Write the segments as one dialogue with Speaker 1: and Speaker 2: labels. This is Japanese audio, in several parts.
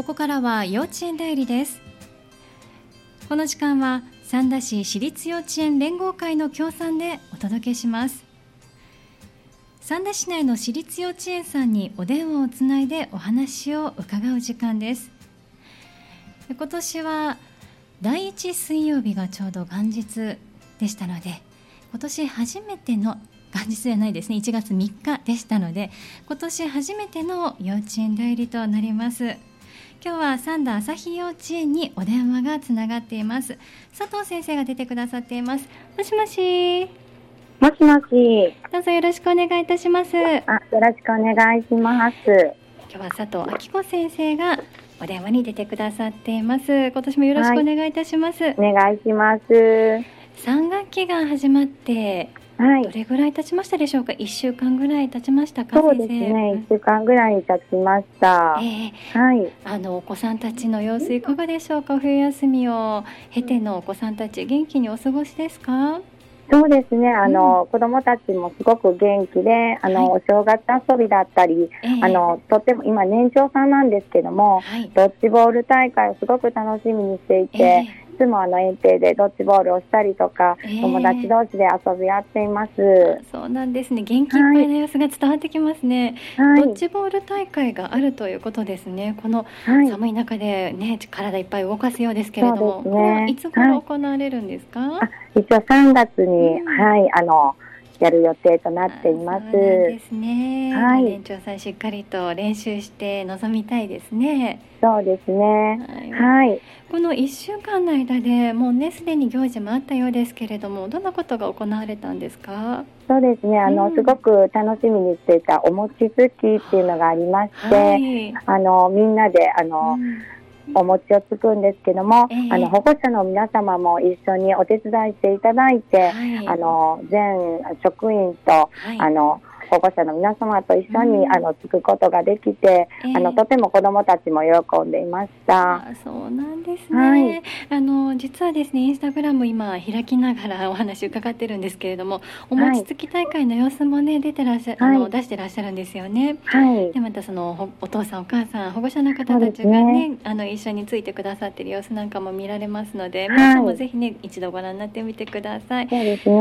Speaker 1: ここからは幼稚園代理です。この時間は三田市私立幼稚園連合会の協賛でお届けします。三田市内の私立幼稚園さんにお電話をつないでお話を伺う時間です。今年は第一水曜日がちょうど元日でしたので今年初めての元日じゃないですね。1月3日でしたので今年初めての幼稚園代理となります。今日は三田朝日幼稚園にお電話がつながっています。佐藤先生が出てくださっています。もしもし。
Speaker 2: もしもし。
Speaker 1: どうぞよろしくお願いいたします。あよ
Speaker 2: ろしくお願いします。
Speaker 1: 今日は佐藤明子先生がお電話に出てくださっています。今年もよろしくお願いいたします、はい、
Speaker 2: お願いします。
Speaker 1: 三学期が始まってはい、どれぐらい経ちましたでしょうか？一週間ぐらい経ちましたか？
Speaker 2: そうですね。一週間ぐらい経ちました。え
Speaker 1: ー、はい。あのお子さんたちの様子いかがでしょう？か。冬休みを経てのお子さんたち元気にお過ごしですか？
Speaker 2: そうですね。あの、うん、子供たちもすごく元気で、あの、はい、お正月遊びだったり、えー、あの、とっても今年長さんなんですけども、はい、ドッジボール大会をすごく楽しみにしていて、えーつもあの園庭でドッジボールをしたりとか、えー、友達同士で遊び合っています。
Speaker 1: そうなんですね。元気いっぱいの様子が伝わってきますね。はい、ドッジボール大会があるということですね。この寒い中でね、体いっぱい動かすようですけれども、ね、いつ頃行われるんですか？は
Speaker 2: い、一応3月に、うん、はいあの。やる予定となっています。
Speaker 1: ですね。はい。年長さんしっかりと練習して臨みたいですね。
Speaker 2: そうですね。はい。はい、
Speaker 1: この一週間の間でもうねすでに行事もあったようですけれども、どんなことが行われたんですか？
Speaker 2: そうですね。あの、うん、すごく楽しみにしていたお餅つきっていうのがありまして、はい、あのみんなであの。うんお餅をつくんですけども、えー、あの保護者の皆様も一緒にお手伝いしていただいて、はい、あの全職員と、はい、あの保護者の皆様と一緒に、うん、あのつくことができて、えー、あのとても子どもたちも喜んでいました。
Speaker 1: そうなんですね、はい、あの実はですねインスタグラム今開きながらお話伺ってるんですけれどもお餅つき大会の様子もね出てらっしゃ、はい、あの出してらっしゃるんですよね。はい、でまたそのお父さんお母さん保護者の方たちがね、ね、あの一緒についてくださってる様子なんかも見られますので、皆さんもぜひね一度ご覧になってみてください。
Speaker 2: そうですね。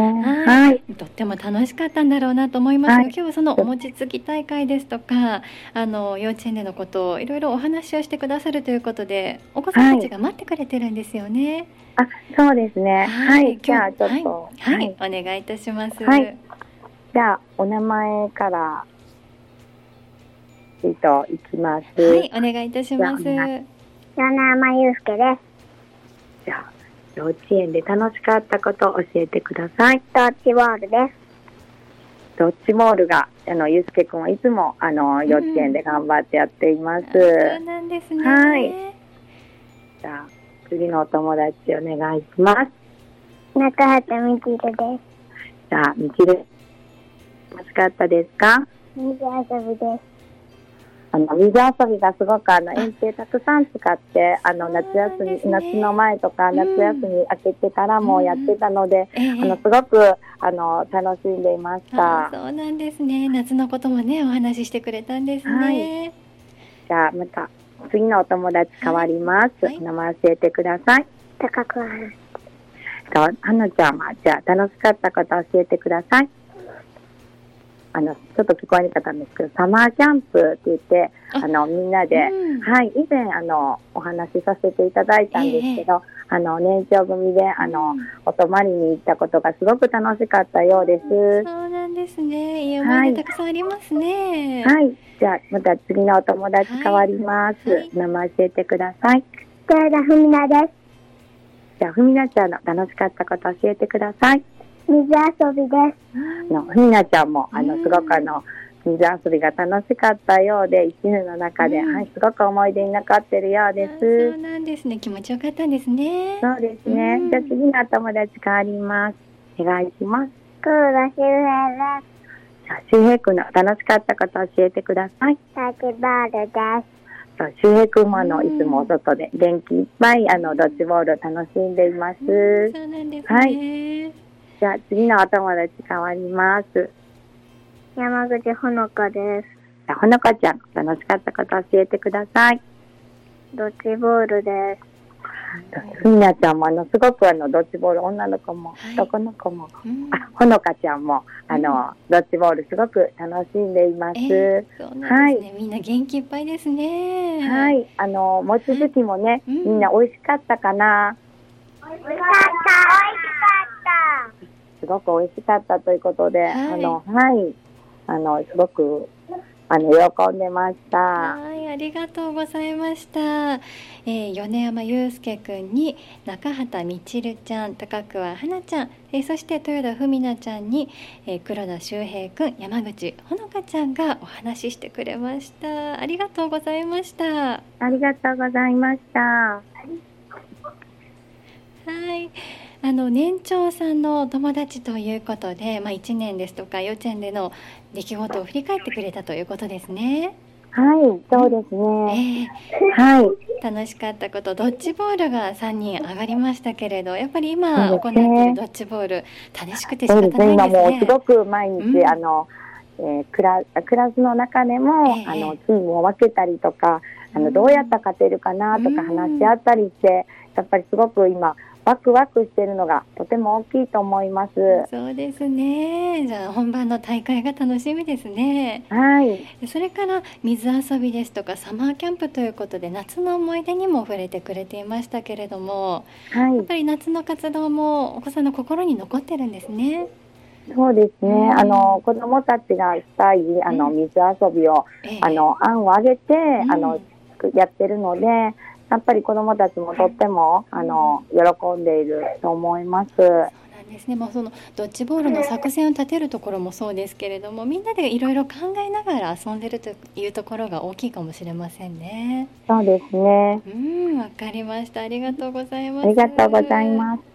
Speaker 1: はい。とっても楽しかったんだろうなと思いますが、今日はそのお餅つき大会ですとかあの幼稚園でのことをいろいろお話をしてくださるということでお子さんたちが待ってくれてるんですよね。
Speaker 2: はい、あそうですね。はい。じゃあちょっと、
Speaker 1: はい、はい、お願いいたします。
Speaker 2: はい。じゃあお名前からえっといきます。
Speaker 1: はい、お願いいたします。米
Speaker 3: 山祐介です。
Speaker 2: じゃあ幼稚園で楽しかったことを教えてください。
Speaker 3: ドッジボールです。
Speaker 2: ドッジボールがあのゆうすけくんはいつもあの幼稚園で頑張ってやっています。うん、
Speaker 1: そうなんですね。はい。
Speaker 2: じゃあ次のお友達お願いします。
Speaker 3: 中畑みちるです。
Speaker 2: じゃあみちる楽しかったですか？
Speaker 3: 水遊びです。
Speaker 2: あの水遊びがすごくあの園庭たくさん使ってあの夏休み、ね、夏の前とか夏休み明けてからもやってたので、うん、あのすごくあの楽しんでいました。
Speaker 1: そうなんですね。夏のこともねお話ししてくれたんですね。はい、
Speaker 2: じゃあまた次のお友達変わります。はい、名前教えてください。
Speaker 3: 高くは
Speaker 2: なちゃんはじゃあ楽しかったこと教えてください。あの、ちょっと聞こえにくかったんですけど、サマーキャンプって言って、あの、みんなで、うん、はい、以前、あの、お話しさせていただいたんですけど、えー、あの、年長組で、あの、うん、お泊まりに行ったことがすごく楽しかったようです。
Speaker 1: そうなんですね。いや、はい、たくさんありますね。
Speaker 2: はい。じゃあ、また次のお友達変わります。はい、名前教えてください。
Speaker 3: 寺田ふみなです。
Speaker 2: じゃあ、ふみなちゃんの楽しかったこと教えてください。
Speaker 3: 水遊びです。
Speaker 2: のひなちゃんもあのすごくあの水遊びが楽しかったようで一年の中で、うん、はいすごく思い出に残ってるようです。
Speaker 1: そうなんですね気持ちよかったんですね。
Speaker 2: そうですね。うん、じゃあ次の友達変わります。お願いします。
Speaker 3: クーラ周平です。
Speaker 2: 周平君の楽しかったこと教えてください。
Speaker 3: ドッジボールです。
Speaker 2: そう周平君もあの、いつも外で元気いっぱいあのドッジボールを楽しんでいます。
Speaker 1: そうなんですね。はい。
Speaker 2: じゃあ次のお友達変わります。
Speaker 3: 山口ほのかです。
Speaker 2: ほのかちゃん、楽しかったこと教えてください。
Speaker 3: ドッジボールです。
Speaker 2: ふみなちゃんもあのすごくあのドッジボール女の子も、男の子も、うん、あほのかちゃんもあの、ドッジボールすごく楽しんでいます。え
Speaker 1: ー、ね、はい。みんな元気いっぱいですね。
Speaker 2: はい。あのもちづきもね、うん、みんな美味しかったかな？
Speaker 3: 美味しかった。美味しかっ
Speaker 2: た。すごく美味しかったということで、はい、あのはいあのすごくあの喜んでました。
Speaker 1: はい、ありがとうございました。えー、米山祐介くんに中畑みちるちゃん、高桑花ちゃん、えー、そして豊田文奈ちゃんに、えー、黒田修平くん、山口ほのかちゃんがお話ししてくれました。ありがとうございました。
Speaker 2: ありがとうございました。は
Speaker 1: い。あの年長さんのお友達ということで、まあ、1年ですとか幼稚園での出来事を振り返ってくれたということですね。
Speaker 2: はい、そうですね。
Speaker 1: えー、はい。楽しかったこと、ドッジボールが3人上がりましたけれど、やっぱり今行っているドッジボール、楽しくて仕方ないですね。今
Speaker 2: もうすごく毎日、うん、あの、えー、クラクラスの中でも、えー、あのチームを分けたりとか、あのどうやったら勝てるかなとか話し合ったりして、やっぱりすごく今ワクワクしているのがとても大きいと思います。
Speaker 1: そうですね。じゃあ本番の大会が楽しみですね。
Speaker 2: はい。
Speaker 1: それから水遊びですとかサマーキャンプということで夏の思い出にも触れてくれていましたけれども、はい、やっぱり夏の活動もお子さんの心に残ってるんですね。
Speaker 2: そうですね。うん、あの子供たちがしたいあの水遊びを、えあの案をあげて、うん、あのやってるので。やっぱり子どもたちもとってもあの喜んでいると思います。
Speaker 1: ですね、まあ、そのドッジボールの作戦を立てるところもそうですけれどもみんなでいろいろ考えながら遊んでるというところが大きいかもしれませんね。
Speaker 2: そうですね。
Speaker 1: うん、わかりました。ありがとうございます。
Speaker 2: ありがとうございます。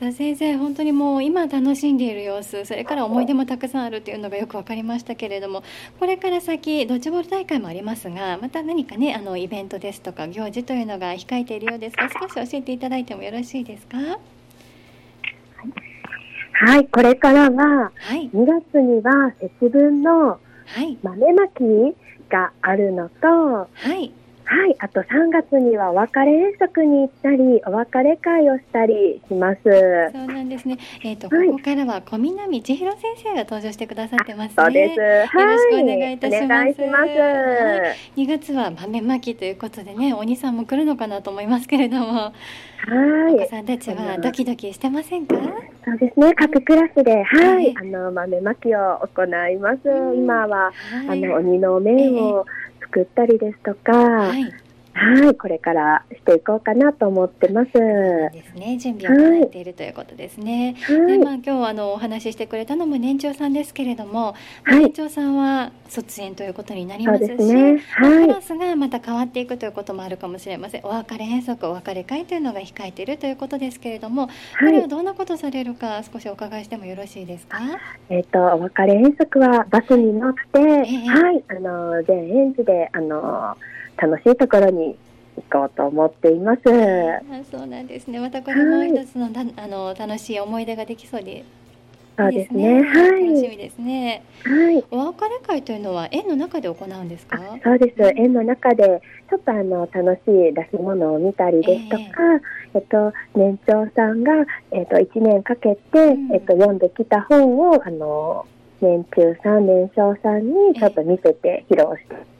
Speaker 1: さ先生本当にもう今楽しんでいる様子それから思い出もたくさんあるっていうのがよく分かりましたけれどもこれから先ドッジボール大会もありますがまた何かねあのイベントですとか行事というのが控えているようですが少し教えていただいてもよろしいですか？
Speaker 2: はい、これからは、2月には節分の豆まきがあるのと、
Speaker 1: はい、
Speaker 2: はい、あと3月にはお別れ遠足に行ったり、お別れ会をしたりします。
Speaker 1: そうなんですね。えっ、ー、と、はい、ここからは小南千尋先生が登場してくださってます、ね、
Speaker 2: そうです。よろ
Speaker 1: しくお願いいたしますはい、2月は豆まきということでね、お兄さんも来るのかなと思いますけれども。はい。お子さんたちはドキドキしてませんか？
Speaker 2: そうですね。各クラスで、はい、あの豆まきを行います。今は、あの鬼の面を、えー作ったりですとか、はい、はい、これからしていこうかなと思ってます。
Speaker 1: ですね、準備を行っているということですね。はい、で、まあ、今日あのお話ししてくれたのも年長さんですけれども、はい、年長さんは卒園ということになりますし、すねはい、クラスがまた変わっていくということもあるかもしれません。お別れ遠足、お別れ会というのが控えているということですけれども、これはどんなことされるか少しお伺いしてもよろしいですか？
Speaker 2: えっ、とお別れ遠足はバスに乗って、えー、はい、あの全園児であの。楽しいところに行こうと思っています。あ
Speaker 1: そうなんですね。またこれも一つの、はい、あの楽しい思い出ができそうで。
Speaker 2: そうですね。はい。
Speaker 1: 楽しみですね。
Speaker 2: はい。
Speaker 1: お別れ会というのは園の中で行うんですか？
Speaker 2: そうです。園の中でちょっとあの楽しい出し物を見たりですとか、えー、えっと年長さんがえっと一年かけて、うん、えっと読んできた本をあの年中さん年少さんにちょっと見せて披露して。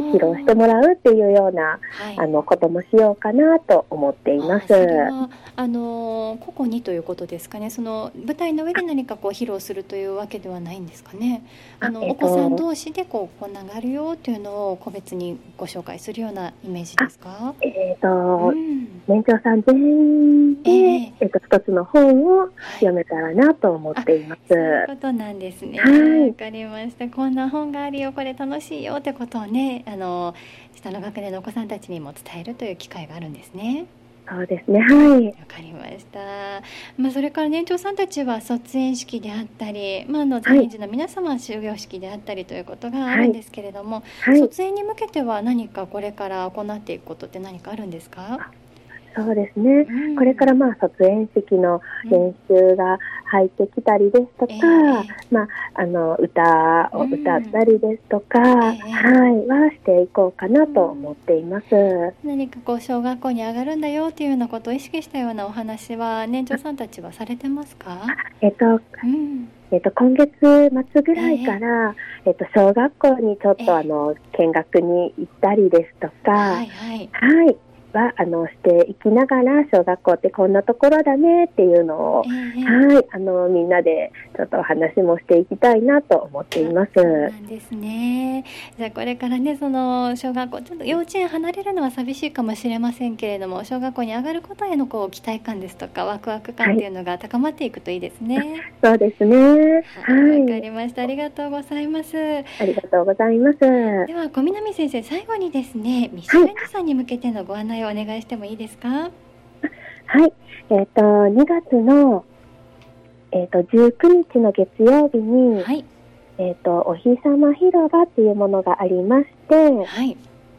Speaker 2: 披露してもらうっていうような、はい、あのこともしようかなと思っています。
Speaker 1: あの個々にということですかね。その舞台の上で何かこう披露するというわけではないんですかね。あの、えっと、お子さん同士でこうこんながあるよっていうのを個別にご紹介するようなイメージですか？
Speaker 2: えっ、ー、と、うん、年長さん全員で、えー、えっ、と一つの本を読めたらなと思っています。
Speaker 1: はい、そういうことなんですね。わ、はい、かりました。こんな本があるよ、これ楽しいよってことをね。あの下の学年のお子さんたちにも伝えるという機会があるんですね。
Speaker 2: そうですね。はい。わ
Speaker 1: かりました。まあそれから年長さんたちは卒園式であったり、まああの在院児の皆様は終業式であったりということがあるんですけれども、はいはい、卒園に向けては何かこれから行っていくことって何かあるんですか？
Speaker 4: そうですね、うん、これからまあ卒園式の練習が入ってきたりですとか、まあ、あの歌を歌ったりですとか、うん、はいはしていこうかなと思っています、
Speaker 1: 何かこう小学校に上がるんだよっていうようなことを意識したようなお話は年長さんたちはされてますか？
Speaker 4: えっと、うん。えっと、今月末ぐらいから、えー、えっと、小学校にちょっと、あの見学に行ったりですとか、はい、はい、はいはあのしていきながら小学校ってこんなところだねっていうのを、えー、はいあのみんなでちょっとお話もしていきたいなと思っています。
Speaker 1: なんですね。じゃあこれからねその小学校ちょっと幼稚園離れるのは寂しいかもしれませんけれども小学校に上がることへのこう期待感ですとかワクワク感っていうのが高まっていくといいですね。はい、
Speaker 4: そうですね。
Speaker 1: はいわ、かりましたありがとうございます。
Speaker 4: ありがとうございます。
Speaker 1: では小南先生最後にですねミシュレンさんに向けてのご案内をお願いしてもいいですか？はい、
Speaker 4: えっ、ー、と2月のえっ、ー、と19日の月曜日に、はい、えっ、とお日様広場っていうものがありまして、はい、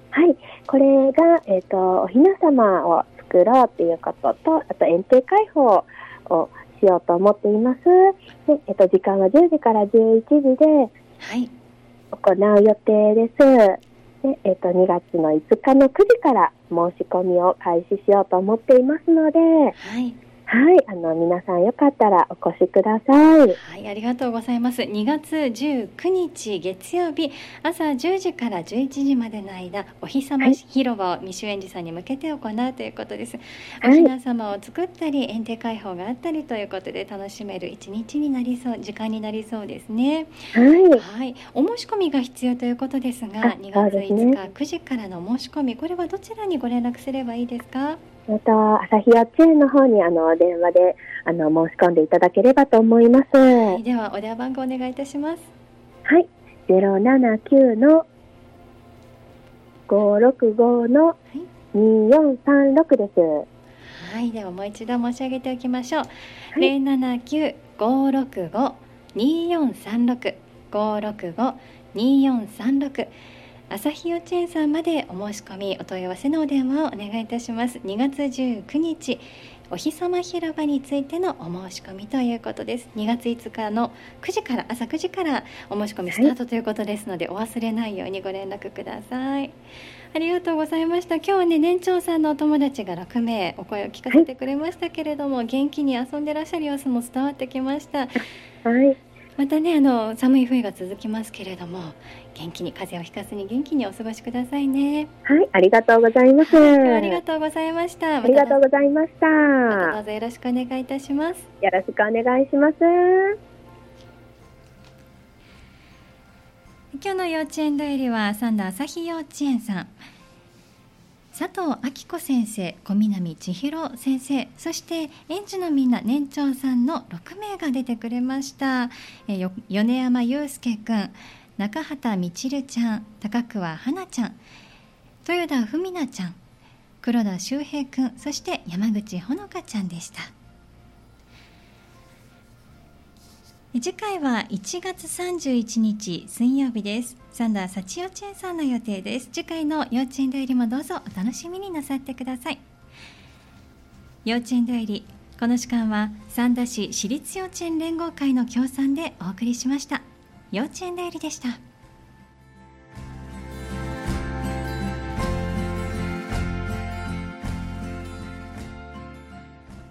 Speaker 4: はい、これがえっ、ー、とおひな様を作ろうっていうことと、あと園庭開放をしようと思っています。で、えっ、と時間は10時から11時で、はい、行う予定です。で、えっ、と、2月の5日の9時から申し込みを開始しようと思っていますので、はい。はい、あの皆さんよかったらお越しください。
Speaker 1: はい、ありがとうございます。2月19日月曜日朝10時から11時までの間、お日様広場を未就園児さんに向けて行うということです。はい、おひな様を作ったり、園庭開放があったりということで楽しめる一日になりそう、時間になりそうですね。はい、はい、お申し込みが必要ということですが、2月5日9時からの申し込み、これはどちらにご連絡すればいいですか？
Speaker 4: また朝日幼稚園の方にあの電話であの申し込んでいただければと思います、は
Speaker 1: い、ではお電話番号お願いいたします。
Speaker 4: はいゼロ七九の五六五の二四三六です、
Speaker 1: はい、ではもう一度申し上げておきましょう、はい、079 565 2436 565 2436朝日幼稚園さんまでお申し込みお問い合わせのお電話をお願いいたします。2月19日お日様広場についてのお申し込みということです。2月5日の9時から朝9時からお申し込みスタートということですので、はい、お忘れないようにご連絡ください。ありがとうございました。今日はね年長さんのお友達が6名お声を聞かせてくれましたけれども、はい、元気に遊んでらっしゃる様子も伝わってきました。はいまたねあの寒い冬が続きますけれども元気に風邪をひかずに元気にお過ごしくださいね。
Speaker 4: はいありがとうございます、
Speaker 1: はい、ありがとうございました。
Speaker 4: ありがとうございました。
Speaker 1: まどうぞよろしくお願いいたします。
Speaker 4: よろしくお願いします。
Speaker 1: 今日の幼稚園代理は三田朝日幼稚園さん佐藤明子先生小南千尋先生そして園児のみんな年長さんの6名が出てくれました。え米山祐介くん中畑みちるちゃん高桑花ちゃん豊田文奈ちゃん黒田修平くんそして山口ほのかちゃんでした。次回は1月31日水曜日です。サンダー幸幼稚園さんの予定です。次回の幼稚園代理もどうぞお楽しみになさってください。幼稚園代理この時間は三田市私立幼稚園連合会の協賛でお送りしました。幼稚園代理でした。